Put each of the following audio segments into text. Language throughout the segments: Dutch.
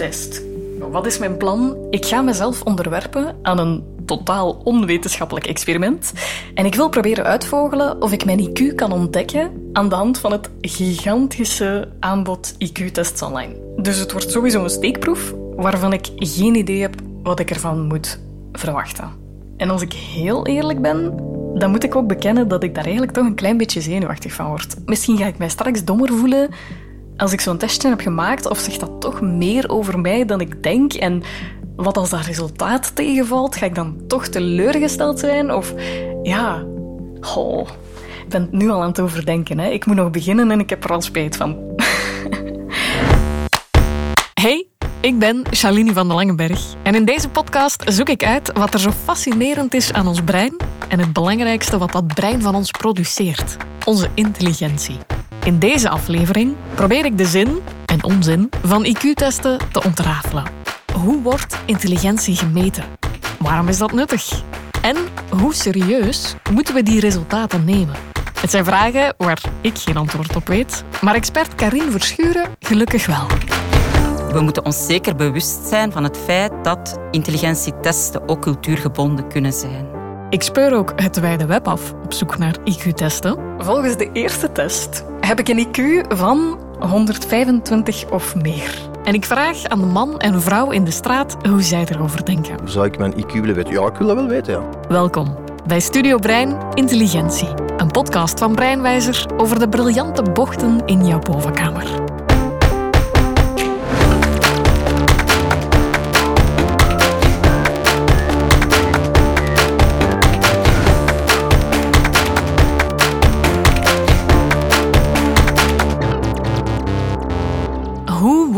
IQ-test. Wat is mijn plan? Ik ga mezelf onderwerpen aan een totaal onwetenschappelijk experiment. En ik wil proberen uitvogelen of ik mijn IQ kan ontdekken aan de hand van het gigantische aanbod IQ-tests online. Dus het wordt sowieso een steekproef waarvan ik geen idee heb wat ik ervan moet verwachten. En als ik heel eerlijk ben, dan moet ik ook bekennen dat ik daar eigenlijk toch een klein beetje zenuwachtig van word. Misschien ga ik mij straks dommer voelen als ik zo'n testje heb gemaakt, of zegt dat toch meer over mij dan ik denk? En wat als dat resultaat tegenvalt? Ga ik dan toch teleurgesteld zijn? Of ja, oh, ik ben het nu al aan het overdenken. Hè? Ik moet nog beginnen en ik heb er al spijt van. Hey, ik ben Shalini van de Langenberg. En in deze podcast zoek ik uit wat er zo fascinerend is aan ons brein en het belangrijkste wat dat brein van ons produceert: onze intelligentie. In deze aflevering probeer ik de zin en onzin van IQ-testen te ontrafelen. Hoe wordt intelligentie gemeten? Waarom is dat nuttig? En hoe serieus moeten we die resultaten nemen? Het zijn vragen waar ik geen antwoord op weet, maar expert Karin Verschuren gelukkig wel. We moeten ons zeker bewust zijn van het feit dat intelligentietesten ook cultuurgebonden kunnen zijn. Ik speur ook het wijde web af op zoek naar IQ-testen. Volgens de eerste test heb ik een IQ van 125 of meer. En ik vraag aan de man en vrouw in de straat hoe zij erover denken. Zou ik mijn IQ willen weten? Ja, ik wil dat wel weten, ja. Welkom bij Studio Brein Intelligentie. Een podcast van Breinwijzer over de briljante bochten in jouw bovenkamer.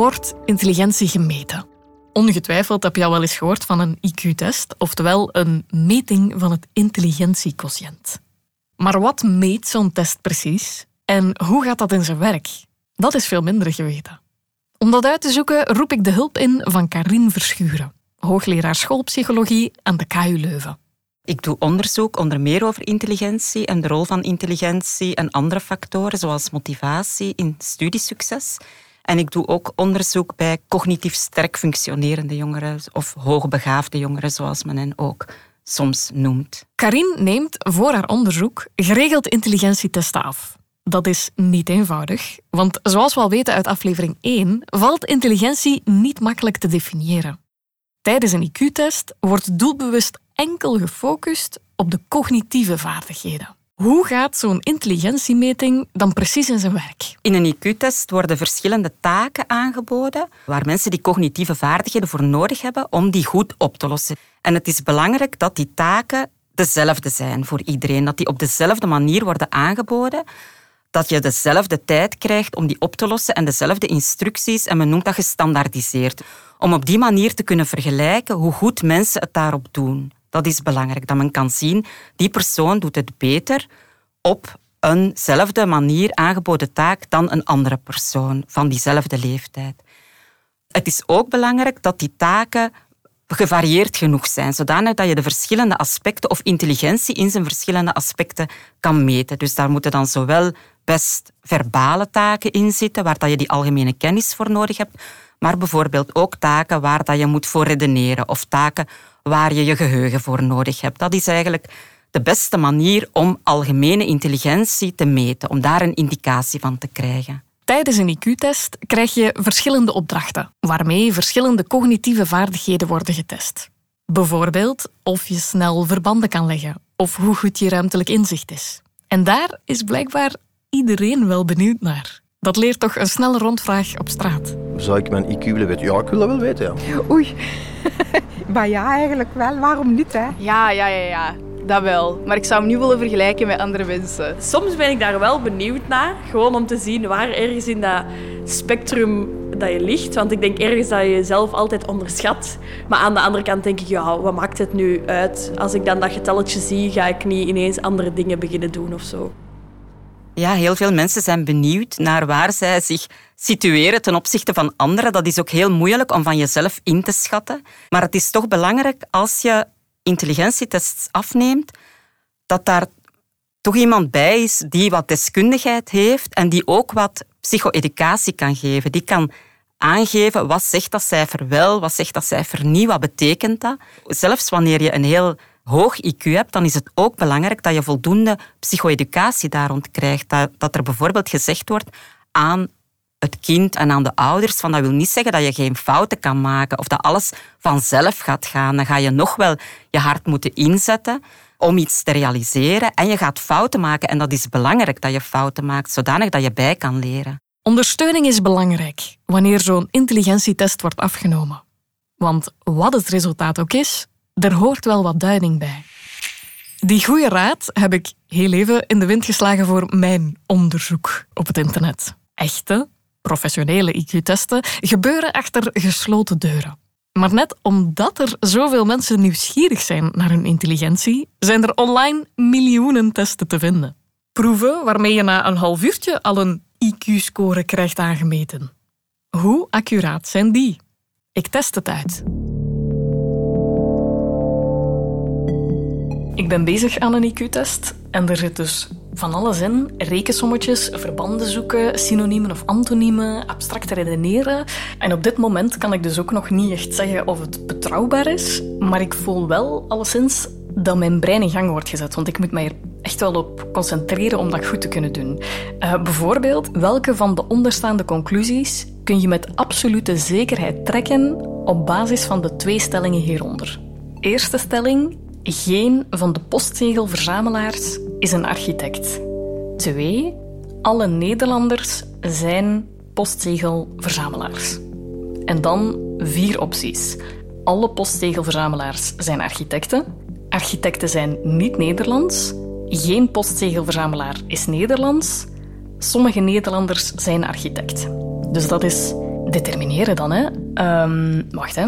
Wordt intelligentie gemeten? Ongetwijfeld heb je al wel eens gehoord van een IQ-test, oftewel een meting van het intelligentiequotient. Maar wat meet zo'n test precies en hoe gaat dat in zijn werk? Dat is veel minder geweten. Om dat uit te zoeken roep ik de hulp in van Karin Verschuren, hoogleraar schoolpsychologie aan de KU Leuven. Ik doe onderzoek onder meer over intelligentie en de rol van intelligentie en andere factoren zoals motivatie in studiesucces. En ik doe ook onderzoek bij cognitief sterk functionerende jongeren of hoogbegaafde jongeren, zoals men hen ook soms noemt. Karin neemt voor haar onderzoek geregeld intelligentietesten af. Dat is niet eenvoudig, want zoals we al weten uit aflevering 1, valt intelligentie niet makkelijk te definiëren. Tijdens een IQ-test wordt doelbewust enkel gefocust op de cognitieve vaardigheden. Hoe gaat zo'n intelligentiemeting dan precies in zijn werk? In een IQ-test worden verschillende taken aangeboden waar mensen die cognitieve vaardigheden voor nodig hebben om die goed op te lossen. En het is belangrijk dat die taken dezelfde zijn voor iedereen, dat die op dezelfde manier worden aangeboden, dat je dezelfde tijd krijgt om die op te lossen en dezelfde instructies, en men noemt dat gestandaardiseerd, om op die manier te kunnen vergelijken hoe goed mensen het daarop doen. Dat is belangrijk, dat men kan zien, die persoon doet het beter op eenzelfde manier aangeboden taak dan een andere persoon van diezelfde leeftijd. Het is ook belangrijk dat die taken gevarieerd genoeg zijn, zodanig dat je de verschillende aspecten of intelligentie in zijn verschillende aspecten kan meten. Dus daar moeten dan zowel best verbale taken in zitten, waar dat je die algemene kennis voor nodig hebt, maar bijvoorbeeld ook taken waar dat je moet voor redeneren of taken waar je je geheugen voor nodig hebt. Dat is eigenlijk de beste manier om algemene intelligentie te meten, om daar een indicatie van te krijgen. Tijdens een IQ-test krijg je verschillende opdrachten, waarmee verschillende cognitieve vaardigheden worden getest. Bijvoorbeeld of je snel verbanden kan leggen of hoe goed je ruimtelijk inzicht is. En daar is blijkbaar iedereen wel benieuwd naar. Dat leert toch een snelle rondvraag op straat. Zou ik mijn IQ willen weten? Ja, ik wil dat wel weten, ja. Oei. maar ja, eigenlijk wel. Waarom niet, hè? Ja, ja, ja, ja. Dat wel. Maar ik zou hem niet willen vergelijken met andere mensen. Soms ben ik daar wel benieuwd naar. Gewoon om te zien waar ergens in dat spectrum dat je ligt. Want ik denk ergens dat je jezelf altijd onderschat. Maar aan de andere kant denk ik, ja, wat maakt het nu uit? Als ik dan dat getelletje zie, ga ik niet ineens andere dingen beginnen doen of zo. Ja, heel veel mensen zijn benieuwd naar waar zij zich situeren ten opzichte van anderen. Dat is ook heel moeilijk om van jezelf in te schatten. Maar het is toch belangrijk als je intelligentietests afneemt, dat daar toch iemand bij is die wat deskundigheid heeft en die ook wat psycho-educatie kan geven. Die kan aangeven wat zegt dat cijfer wel, wat zegt dat cijfer niet, wat betekent dat. Zelfs wanneer je een heel hoog IQ hebt, dan is het ook belangrijk dat je voldoende psycho-educatie daar krijgt. Dat, dat er bijvoorbeeld gezegd wordt aan het kind en aan de ouders van dat wil niet zeggen dat je geen fouten kan maken of dat alles vanzelf gaat gaan. Dan ga je nog wel je hart moeten inzetten om iets te realiseren en je gaat fouten maken en dat is belangrijk dat je fouten maakt, zodanig dat je bij kan leren. Ondersteuning is belangrijk wanneer zo'n intelligentietest wordt afgenomen. Want wat het resultaat ook is, er hoort wel wat duiding bij. Die goede raad heb ik heel even in de wind geslagen voor mijn onderzoek op het internet. Echte, professionele IQ-testen gebeuren achter gesloten deuren. Maar net omdat er zoveel mensen nieuwsgierig zijn naar hun intelligentie, zijn er online miljoenen testen te vinden. Proeven waarmee je na een half uurtje al een IQ-score krijgt aangemeten. Hoe accuraat zijn die? Ik test het uit. Ik ben bezig aan een IQ-test en er zit dus van alles in. Rekensommetjes, verbanden zoeken, synoniemen of antoniemen, abstract redeneren. En op dit moment kan ik dus ook nog niet echt zeggen of het betrouwbaar is, maar ik voel wel alleszins dat mijn brein in gang wordt gezet, want ik moet mij er echt wel op concentreren om dat goed te kunnen doen. Uh, bijvoorbeeld, welke van de onderstaande conclusies kun je met absolute zekerheid trekken op basis van de twee stellingen hieronder? Eerste stelling, geen van de postzegelverzamelaars is een architect. 2. Alle Nederlanders zijn postzegelverzamelaars. En dan vier opties. Alle postzegelverzamelaars zijn architecten. Architecten zijn niet Nederlands. Geen postzegelverzamelaar is Nederlands. Sommige Nederlanders zijn architect. Dus dat is determineren dan, hè. Um, wacht, hè.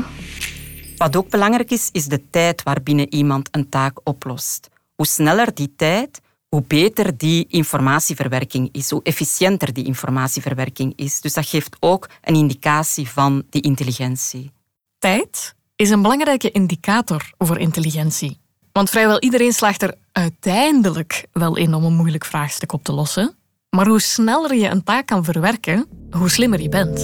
Wat ook belangrijk is, is de tijd waarbinnen iemand een taak oplost. Hoe sneller die tijd, hoe beter die informatieverwerking is, hoe efficiënter die informatieverwerking is. Dus dat geeft ook een indicatie van die intelligentie. Tijd is een belangrijke indicator voor intelligentie. Want vrijwel iedereen slaagt er uiteindelijk wel in om een moeilijk vraagstuk op te lossen. Maar hoe sneller je een taak kan verwerken, hoe slimmer je bent.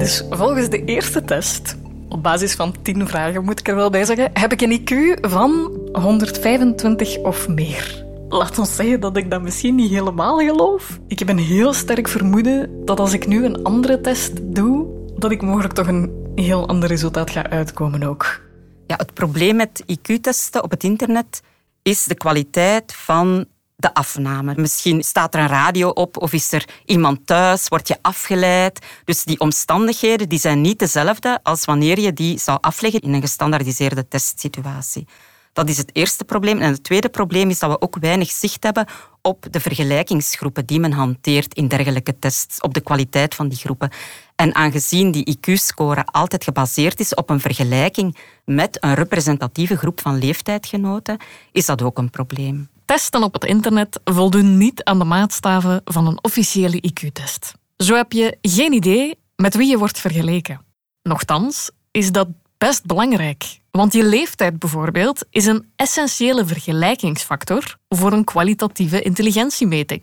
Dus volgens de eerste test op basis van 10 vragen, moet ik er wel bij zeggen, heb ik een IQ van 125 of meer. Laat ons zeggen dat ik dat misschien niet helemaal geloof. Ik heb een heel sterk vermoeden dat als ik nu een andere test doe, dat ik mogelijk toch een heel ander resultaat ga uitkomen ook. Ja, het probleem met IQ-testen op het internet is de kwaliteit van de afname. Misschien staat er een radio op of is er iemand thuis, word je afgeleid. Dus die omstandigheden die zijn niet dezelfde als wanneer je die zou afleggen in een gestandaardiseerde testsituatie. Dat is het eerste probleem. En het tweede probleem is dat we ook weinig zicht hebben op de vergelijkingsgroepen die men hanteert in dergelijke tests, op de kwaliteit van die groepen. En aangezien die IQ-score altijd gebaseerd is op een vergelijking met een representatieve groep van leeftijdgenoten, is dat ook een probleem. Testen op het internet voldoen niet aan de maatstaven van een officiële IQ-test. Zo heb je geen idee met wie je wordt vergeleken. Nochtans is dat best belangrijk, want je leeftijd bijvoorbeeld is een essentiële vergelijkingsfactor voor een kwalitatieve intelligentiemeting.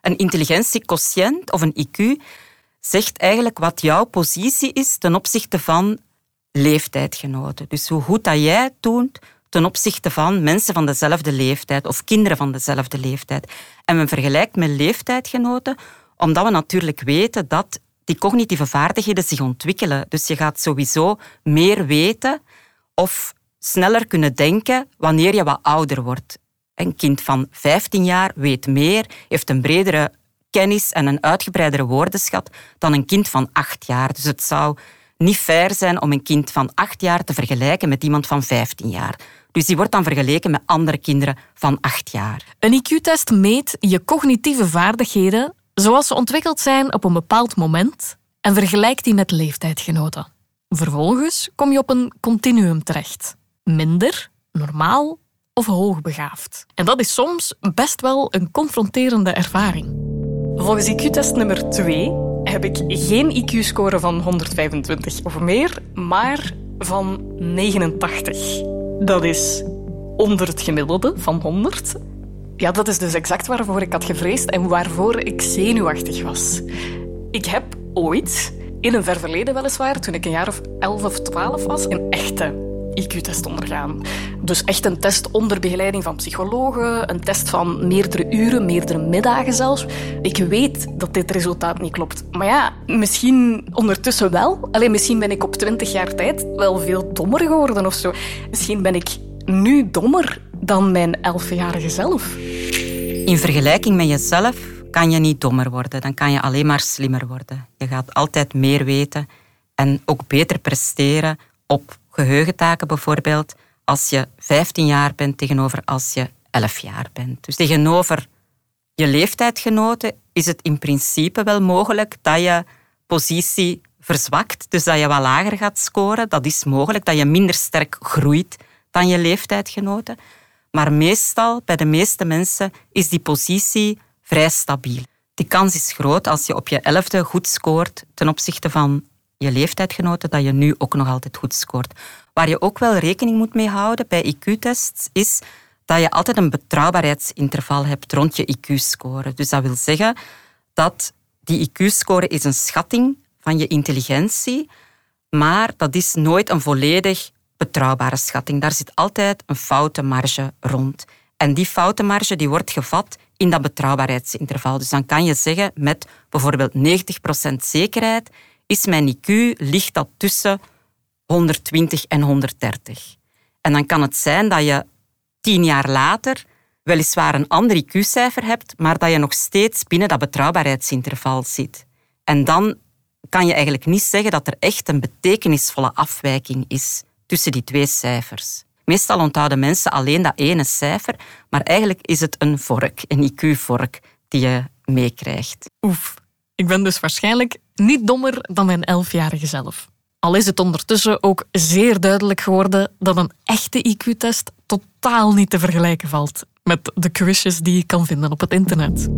Een intelligentiequotient of een IQ zegt eigenlijk wat jouw positie is ten opzichte van leeftijdgenoten. Dus hoe goed dat jij het doet ten opzichte van mensen van dezelfde leeftijd of kinderen van dezelfde leeftijd. En men vergelijkt met leeftijdgenoten omdat we natuurlijk weten dat die cognitieve vaardigheden zich ontwikkelen. Dus je gaat sowieso meer weten of sneller kunnen denken wanneer je wat ouder wordt. Een kind van 15 jaar weet meer, heeft een bredere kennis en een uitgebreidere woordenschat dan een kind van 8 jaar. Dus het zou niet fair zijn om een kind van 8 jaar te vergelijken met iemand van 15 jaar. Dus die wordt dan vergeleken met andere kinderen van 8 jaar. Een IQ-test meet je cognitieve vaardigheden zoals ze ontwikkeld zijn op een bepaald moment en vergelijkt die met leeftijdgenoten. Vervolgens kom je op een continuum terecht. Minder, normaal of hoogbegaafd. En dat is soms best wel een confronterende ervaring. Volgens IQ-test nummer 2 heb ik geen IQ-score van 125 of meer, maar van 89. Dat is onder het gemiddelde van 100. Ja, dat is dus exact waarvoor ik had gevreesd en waarvoor ik zenuwachtig was. Ik heb ooit in een ver verleden weliswaar, toen ik een jaar of 11 of 12 was, een echte IQ-test ondergaan. Dus echt een test onder begeleiding van psychologen, een test van meerdere uren, meerdere middagen zelfs. Ik weet dat dit resultaat niet klopt. Maar ja, misschien ondertussen wel. Alleen misschien ben ik op 20 jaar tijd wel veel dommer geworden of zo. Misschien ben ik nu dommer dan mijn 11-jarige zelf. In vergelijking met jezelf kan je niet dommer worden, dan kan je alleen maar slimmer worden. Je gaat altijd meer weten en ook beter presteren op geheugentaken bijvoorbeeld als je 15 jaar bent tegenover als je 11 jaar bent. Dus tegenover je leeftijdgenoten is het in principe wel mogelijk dat je positie verzwakt, dus dat je wat lager gaat scoren. Dat is mogelijk, dat je minder sterk groeit dan je leeftijdgenoten. Maar meestal, bij de meeste mensen, is die positie vrij stabiel. Die kans is groot als je op je elfde goed scoort ten opzichte van je leeftijdgenoten, dat je nu ook nog altijd goed scoort. Waar je ook wel rekening moet mee houden bij IQ-tests, is dat je altijd een betrouwbaarheidsinterval hebt rond je IQ-score. Dus dat wil zeggen dat die IQ-score is een schatting van je intelligentie, maar dat is nooit een volledig betrouwbare schatting. Daar zit altijd een foutenmarge rond. En die foutenmarge die wordt gevat in dat betrouwbaarheidsinterval. Dus dan kan je zeggen met bijvoorbeeld 90% zekerheid is mijn IQ, ligt dat tussen 120 en 130. En dan kan het zijn dat je tien jaar later weliswaar een ander IQ-cijfer hebt, maar dat je nog steeds binnen dat betrouwbaarheidsinterval zit. En dan kan je eigenlijk niet zeggen dat er echt een betekenisvolle afwijking is tussen die twee cijfers. Meestal onthouden mensen alleen dat ene cijfer, maar eigenlijk is het een vork, een IQ-vork, die je meekrijgt. Oef, ik ben dus waarschijnlijk niet dommer dan mijn elfjarige zelf. Al is het ondertussen ook zeer duidelijk geworden dat een echte IQ-test totaal niet te vergelijken valt met de quizjes die je kan vinden op het internet.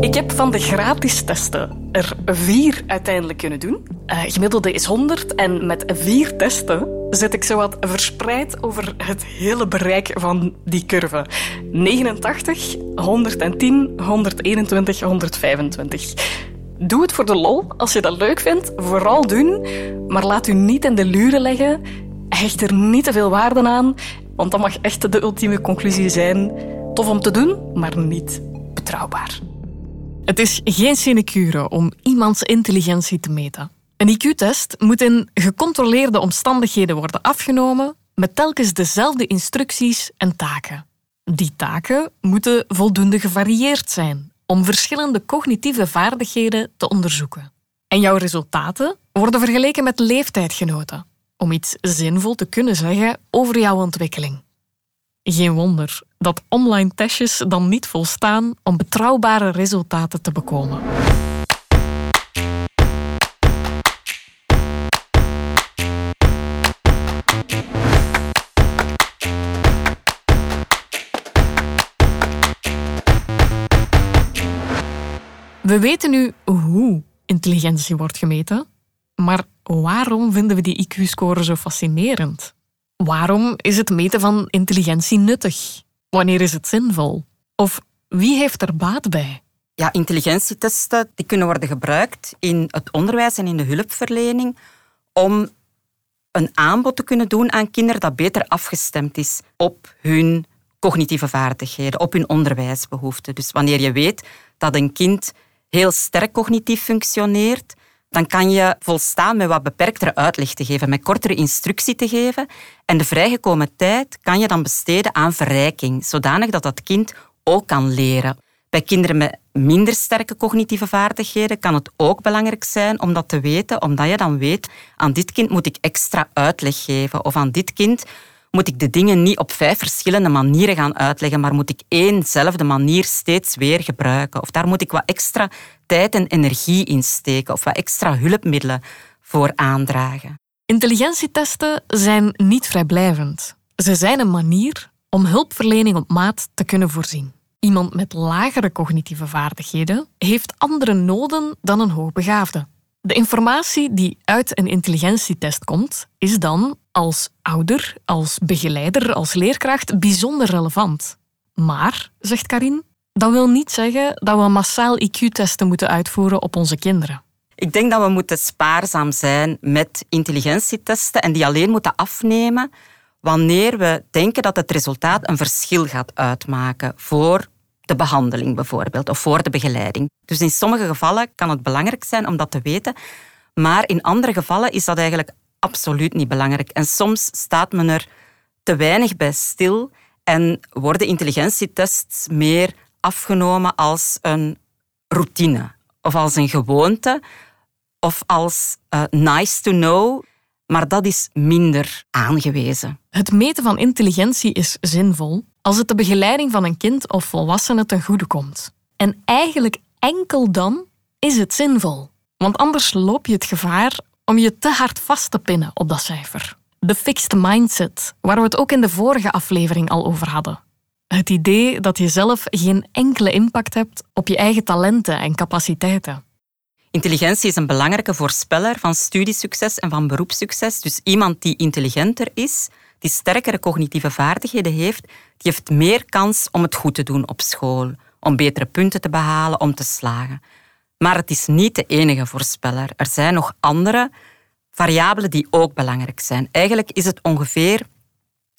Ik heb van de gratis testen er vier uiteindelijk kunnen doen. Uh, gemiddelde is 100 en met vier testen zit ik zowat verspreid over het hele bereik van die curve. 89, 110, 121, 125. Doe het voor de lol, als je dat leuk vindt. Vooral doen, maar laat u niet in de luren leggen. Hecht er niet te veel waarde aan, want dat mag echt de ultieme conclusie zijn. Tof om te doen, maar niet betrouwbaar. Het is geen sinecure om iemands intelligentie te meten. Een IQ-test moet in gecontroleerde omstandigheden worden afgenomen met telkens dezelfde instructies en taken. Die taken moeten voldoende gevarieerd zijn om verschillende cognitieve vaardigheden te onderzoeken. En jouw resultaten worden vergeleken met leeftijdgenoten om iets zinvol te kunnen zeggen over jouw ontwikkeling. Geen wonder dat online testjes dan niet volstaan om betrouwbare resultaten te bekomen. We weten nu hoe intelligentie wordt gemeten, maar waarom vinden we die IQ-score zo fascinerend? Waarom is het meten van intelligentie nuttig? Wanneer is het zinvol? Of wie heeft er baat bij? Ja, intelligentietesten die kunnen worden gebruikt in het onderwijs en in de hulpverlening om een aanbod te kunnen doen aan kinderen dat beter afgestemd is op hun cognitieve vaardigheden, op hun onderwijsbehoeften. Dus wanneer je weet dat een kind heel sterk cognitief functioneert, dan kan je volstaan met wat beperktere uitleg te geven, met kortere instructie te geven. En de vrijgekomen tijd kan je dan besteden aan verrijking, zodanig dat dat kind ook kan leren. Bij kinderen met minder sterke cognitieve vaardigheden kan het ook belangrijk zijn om dat te weten, omdat je dan weet, aan dit kind moet ik extra uitleg geven of aan dit kind moet ik de dingen niet op vijf verschillende manieren gaan uitleggen, maar moet ik éénzelfde manier steeds weer gebruiken. Of daar moet ik wat extra tijd en energie in steken of wat extra hulpmiddelen voor aandragen. Intelligentietesten zijn niet vrijblijvend. Ze zijn een manier om hulpverlening op maat te kunnen voorzien. Iemand met lagere cognitieve vaardigheden heeft andere noden dan een hoogbegaafde. De informatie die uit een intelligentietest komt, is dan als ouder, als begeleider, als leerkracht bijzonder relevant. Maar, zegt Karin, Dat wil niet zeggen dat we massaal IQ-testen moeten uitvoeren op onze kinderen. Ik denk dat we moeten spaarzaam zijn met intelligentietesten en die alleen moeten afnemen wanneer we denken dat het resultaat een verschil gaat uitmaken voor de behandeling bijvoorbeeld of voor de begeleiding. Dus in sommige gevallen kan het belangrijk zijn om dat te weten, maar in andere gevallen is dat eigenlijk absoluut niet belangrijk. En soms staat men er te weinig bij stil en worden intelligentietests meer afgenomen als een routine of als een gewoonte of als uh, nice to know, maar dat is minder aangewezen. Het meten van intelligentie is zinvol als het de begeleiding van een kind of volwassene ten goede komt. En eigenlijk enkel dan is het zinvol. Want anders loop je het gevaar om je te hard vast te pinnen op dat cijfer. De fixed mindset, waar we het ook in de vorige aflevering al over hadden. Het idee dat je zelf geen enkele impact hebt op je eigen talenten en capaciteiten. Intelligentie is een belangrijke voorspeller van studiesucces en van beroepssucces. Dus iemand die intelligenter is, die sterkere cognitieve vaardigheden heeft, die heeft meer kans om het goed te doen op school, om betere punten te behalen, om te slagen. Maar het is niet de enige voorspeller. Er zijn nog andere variabelen die ook belangrijk zijn. Eigenlijk is het ongeveer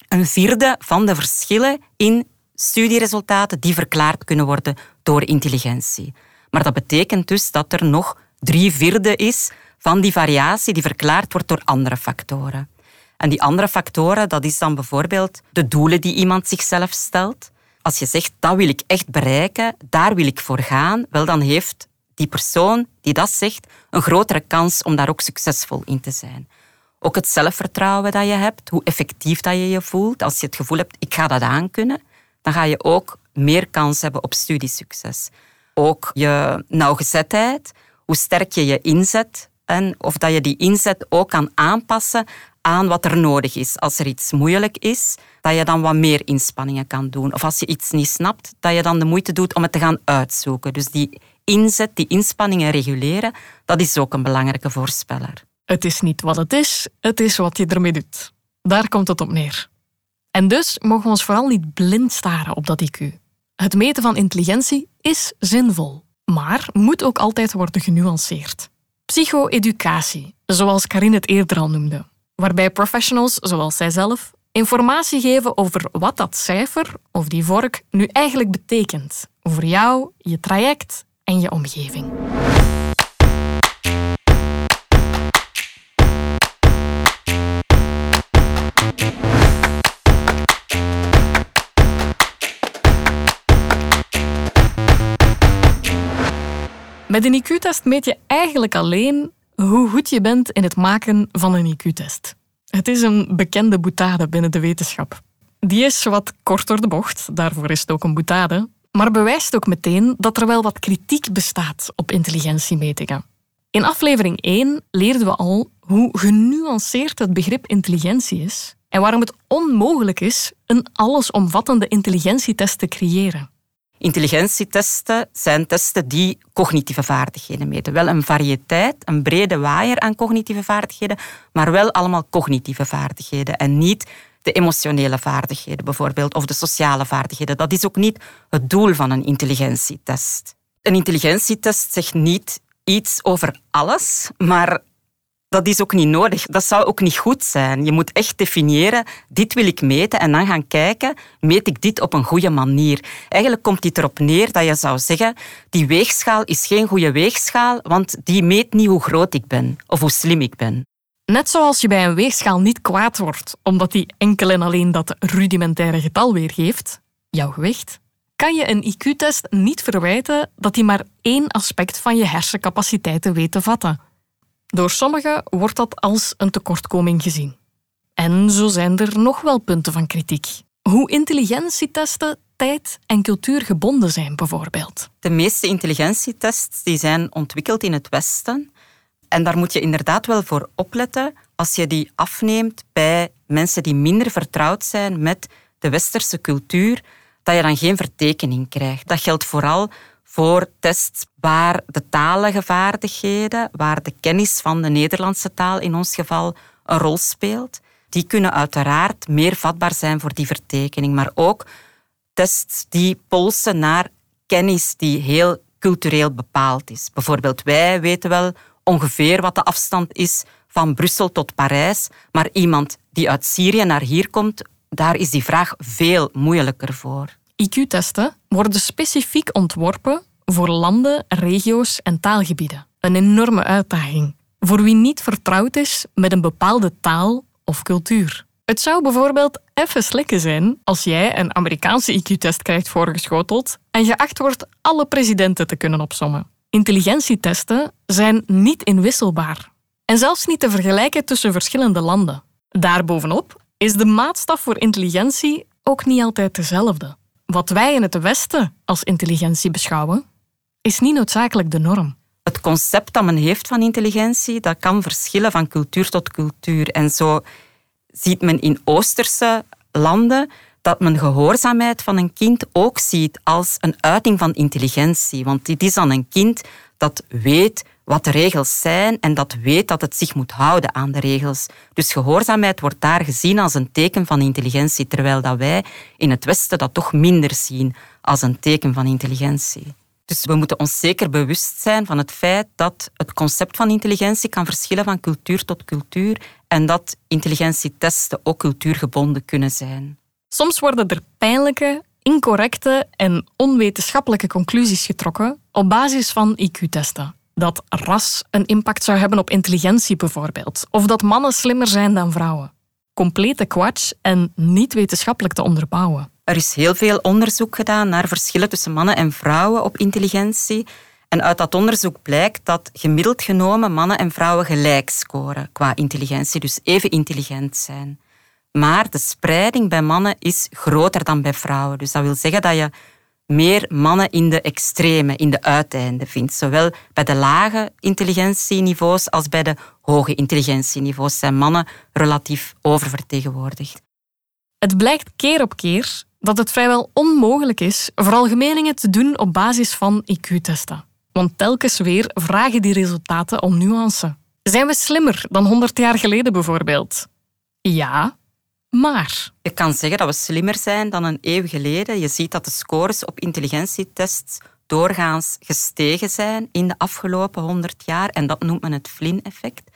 een vierde van de verschillen in studieresultaten die verklaard kunnen worden door intelligentie. Maar dat betekent dus dat er nog drie vierde is van die variatie die verklaard wordt door andere factoren. En die andere factoren, dat is dan bijvoorbeeld de doelen die iemand zichzelf stelt. Als je zegt, dat wil ik echt bereiken, daar wil ik voor gaan, wel dan heeft die persoon die dat zegt een grotere kans om daar ook succesvol in te zijn. Ook het zelfvertrouwen dat je hebt, hoe effectief dat je je voelt. Als je het gevoel hebt, ik ga dat aankunnen, dan ga je ook meer kans hebben op studiesucces. Ook je nauwgezetheid, hoe sterk je je inzet en of dat je die inzet ook kan aanpassen aan wat er nodig is. Als er iets moeilijk is, dat je dan wat meer inspanningen kan doen. Of als je iets niet snapt, dat je dan de moeite doet om het te gaan uitzoeken. Dus die inzet, die inspanningen reguleren, dat is ook een belangrijke voorspeller. Het is niet wat het is, het is wat je ermee doet. Daar komt het op neer. En dus mogen we ons vooral niet blind staren op dat IQ. Het meten van intelligentie is zinvol, maar moet ook altijd worden genuanceerd. Psycho-educatie, zoals Karin het eerder al noemde, waarbij professionals, zoals zijzelf, informatie geven over wat dat cijfer of die vork nu eigenlijk betekent voor jou, je traject en je omgeving. Met een IQ-test meet je eigenlijk alleen hoe goed je bent in het maken van een IQ-test. Het is een bekende boetade binnen de wetenschap. Die is wat kort door de bocht, daarvoor is het ook een boetade, maar bewijst ook meteen dat er wel wat kritiek bestaat op intelligentiemetingen. In aflevering 1 leerden we al hoe genuanceerd het begrip intelligentie is en waarom het onmogelijk is een allesomvattende intelligentietest te creëren. Intelligentietesten zijn testen die cognitieve vaardigheden meten. Wel een variëteit, een brede waaier aan cognitieve vaardigheden, maar wel allemaal cognitieve vaardigheden en niet de emotionele vaardigheden bijvoorbeeld of de sociale vaardigheden. Dat is ook niet het doel van een intelligentietest. Een intelligentietest zegt niet iets over alles, maar dat is ook niet nodig. Dat zou ook niet goed zijn. Je moet echt definiëren, dit wil ik meten en dan gaan kijken, meet ik dit op een goede manier? Eigenlijk komt dit erop neer dat je zou zeggen, die weegschaal is geen goede weegschaal, want die meet niet hoe groot ik ben of hoe slim ik ben. Net zoals je bij een weegschaal niet kwaad wordt omdat die enkel en alleen dat rudimentaire getal weergeeft, jouw gewicht, kan je een IQ-test niet verwijten dat hij maar één aspect van je hersencapaciteiten weet te vatten. Door sommigen wordt dat als een tekortkoming gezien. En zo zijn er nog wel punten van kritiek. Hoe intelligentietesten tijd en cultuur gebonden zijn, bijvoorbeeld. De meeste intelligentietests die zijn ontwikkeld in het Westen. En daar moet je inderdaad wel voor opletten als je die afneemt bij mensen die minder vertrouwd zijn met de westerse cultuur, dat je dan geen vertekening krijgt. Dat geldt vooral voor tests waar de talige vaardigheden, waar de kennis van de Nederlandse taal in ons geval een rol speelt. Die kunnen uiteraard meer vatbaar zijn voor die vertekening, maar ook tests die polsen naar kennis die heel cultureel bepaald is. Bijvoorbeeld wij weten wel ongeveer wat de afstand is van Brussel tot Parijs, maar iemand die uit Syrië naar hier komt, daar is die vraag veel moeilijker voor. IQ-testen worden specifiek ontworpen voor landen, regio's en taalgebieden. Een enorme uitdaging voor wie niet vertrouwd is met een bepaalde taal of cultuur. Het zou bijvoorbeeld even slikken zijn als jij een Amerikaanse IQ-test krijgt voorgeschoteld en geacht wordt alle presidenten te kunnen opsommen. Intelligentietesten zijn niet inwisselbaar en zelfs niet te vergelijken tussen verschillende landen. Daarbovenop is de maatstaf voor intelligentie ook niet altijd dezelfde. Wat wij in het Westen als intelligentie beschouwen, is niet noodzakelijk de norm. Het concept dat men heeft van intelligentie, dat kan verschillen van cultuur tot cultuur. En zo ziet men in Oosterse landen dat men gehoorzaamheid van een kind ook ziet als een uiting van intelligentie. Want dit is dan een kind dat weet wat de regels zijn en dat weet dat het zich moet houden aan de regels. Dus gehoorzaamheid wordt daar gezien als een teken van intelligentie, terwijl dat wij in het Westen dat toch minder zien als een teken van intelligentie. Dus we moeten ons zeker bewust zijn van het feit dat het concept van intelligentie kan verschillen van cultuur tot cultuur en dat intelligentietesten ook cultuurgebonden kunnen zijn. Soms worden er pijnlijke, incorrecte en onwetenschappelijke conclusies getrokken op basis van IQ-testen. Dat ras een impact zou hebben op intelligentie bijvoorbeeld, of dat mannen slimmer zijn dan vrouwen. Complete kwatsch en niet wetenschappelijk te onderbouwen. Er is heel veel onderzoek gedaan naar verschillen tussen mannen en vrouwen op intelligentie. En uit dat onderzoek blijkt dat gemiddeld genomen mannen en vrouwen gelijk scoren qua intelligentie, dus even intelligent zijn. Maar de spreiding bij mannen is groter dan bij vrouwen. Dus dat wil zeggen dat je meer mannen in de extreme, in de uiteinden vindt. Zowel bij de lage intelligentieniveaus als bij de hoge intelligentieniveaus zijn mannen relatief oververtegenwoordigd. Het blijkt keer op keer dat het vrijwel onmogelijk is veralgemeningen te doen op basis van IQ-testen. Want telkens weer vragen die resultaten om nuance. Zijn we slimmer dan 100 jaar geleden bijvoorbeeld? Ja, maar. Je kan zeggen dat we slimmer zijn dan een eeuw geleden. Je ziet dat de scores op intelligentietests doorgaans gestegen zijn in de afgelopen 100 jaar en dat noemt men het Flynn-effect.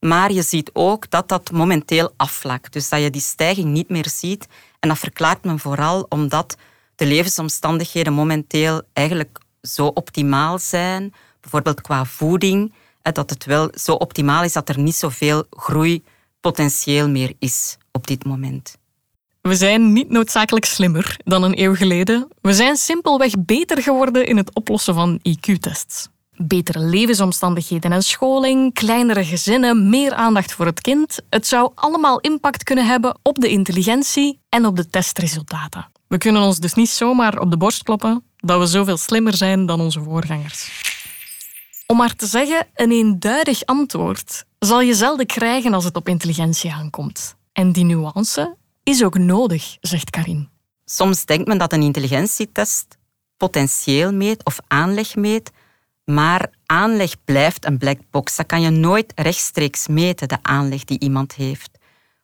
Maar je ziet ook dat dat momenteel afvlakt. Dus dat je die stijging niet meer ziet. En dat verklaart men vooral omdat de levensomstandigheden momenteel eigenlijk zo optimaal zijn. Bijvoorbeeld qua voeding. Dat het wel zo optimaal is dat er niet zoveel groeipotentieel meer is op dit moment. We zijn niet noodzakelijk slimmer dan een eeuw geleden. We zijn simpelweg beter geworden in het oplossen van IQ-tests. Betere levensomstandigheden en scholing, kleinere gezinnen, meer aandacht voor het kind. Het zou allemaal impact kunnen hebben op de intelligentie en op de testresultaten. We kunnen ons dus niet zomaar op de borst kloppen dat we zoveel slimmer zijn dan onze voorgangers. Om maar te zeggen, een eenduidig antwoord zal je zelden krijgen als het op intelligentie aankomt. En die nuance is ook nodig, zegt Karin. Soms denkt men dat een intelligentietest potentieel meet of aanleg meet, maar aanleg blijft een black box. Dat kan je nooit rechtstreeks meten, de aanleg die iemand heeft.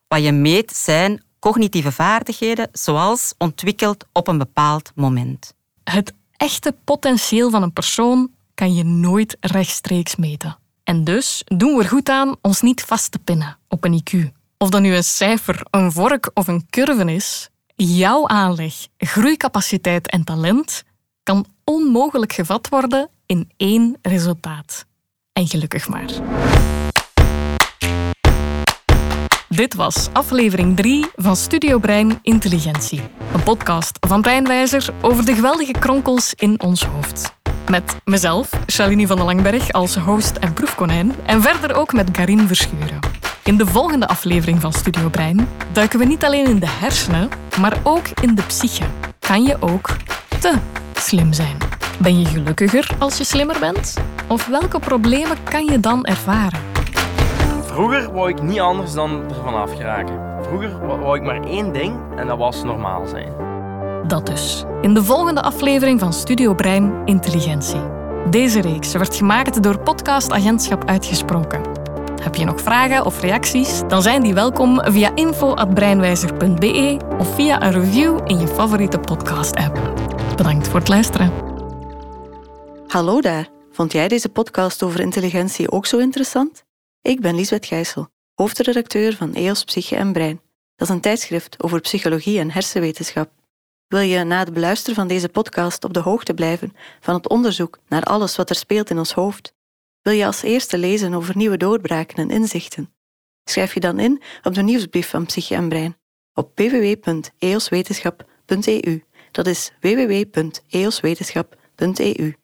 Wat je meet zijn cognitieve vaardigheden, zoals ontwikkeld op een bepaald moment. Het echte potentieel van een persoon kan je nooit rechtstreeks meten. En dus doen we er goed aan ons niet vast te pinnen op een IQ. Of dat nu een cijfer, een vork of een curve is, jouw aanleg, groeicapaciteit en talent kan onmogelijk gevat worden in één resultaat. En gelukkig maar. Dit was aflevering 3 van Studio Brein Intelligentie. Een podcast van Breinwijzer over de geweldige kronkels in ons hoofd. Met mezelf, Shalini van den Langberg, als host en proefkonijn. En verder ook met Karin Verschuren. In de volgende aflevering van Studio Brein duiken we niet alleen in de hersenen, maar ook in de psyche. Kan je ook te slim zijn? Ben je gelukkiger als je slimmer bent? Of welke problemen kan je dan ervaren? Vroeger wou ik niet anders dan ervan afgeraken. Vroeger wou ik maar één ding en dat was normaal zijn. Dat dus. In de volgende aflevering van Studio Brein Intelligentie. Deze reeks werd gemaakt door Podcast Agentschap Uitgesproken. Heb je nog vragen of reacties? Dan zijn die welkom via info.breinwijzer.be of via een review in je favoriete podcast-app. Bedankt voor het luisteren. Hallo daar, vond jij deze podcast over intelligentie ook zo interessant? Ik ben Lisbeth Gijssel, hoofdredacteur van EOS Psyche en Brein. Dat is een tijdschrift over psychologie en hersenwetenschap. Wil je na het beluisteren van deze podcast op de hoogte blijven van het onderzoek naar alles wat er speelt in ons hoofd? Wil je als eerste lezen over nieuwe doorbraken en inzichten? Schrijf je dan in op de nieuwsbrief van Psyche en Brein op www.eoswetenschap.eu. Dat is www.eoswetenschap.eu.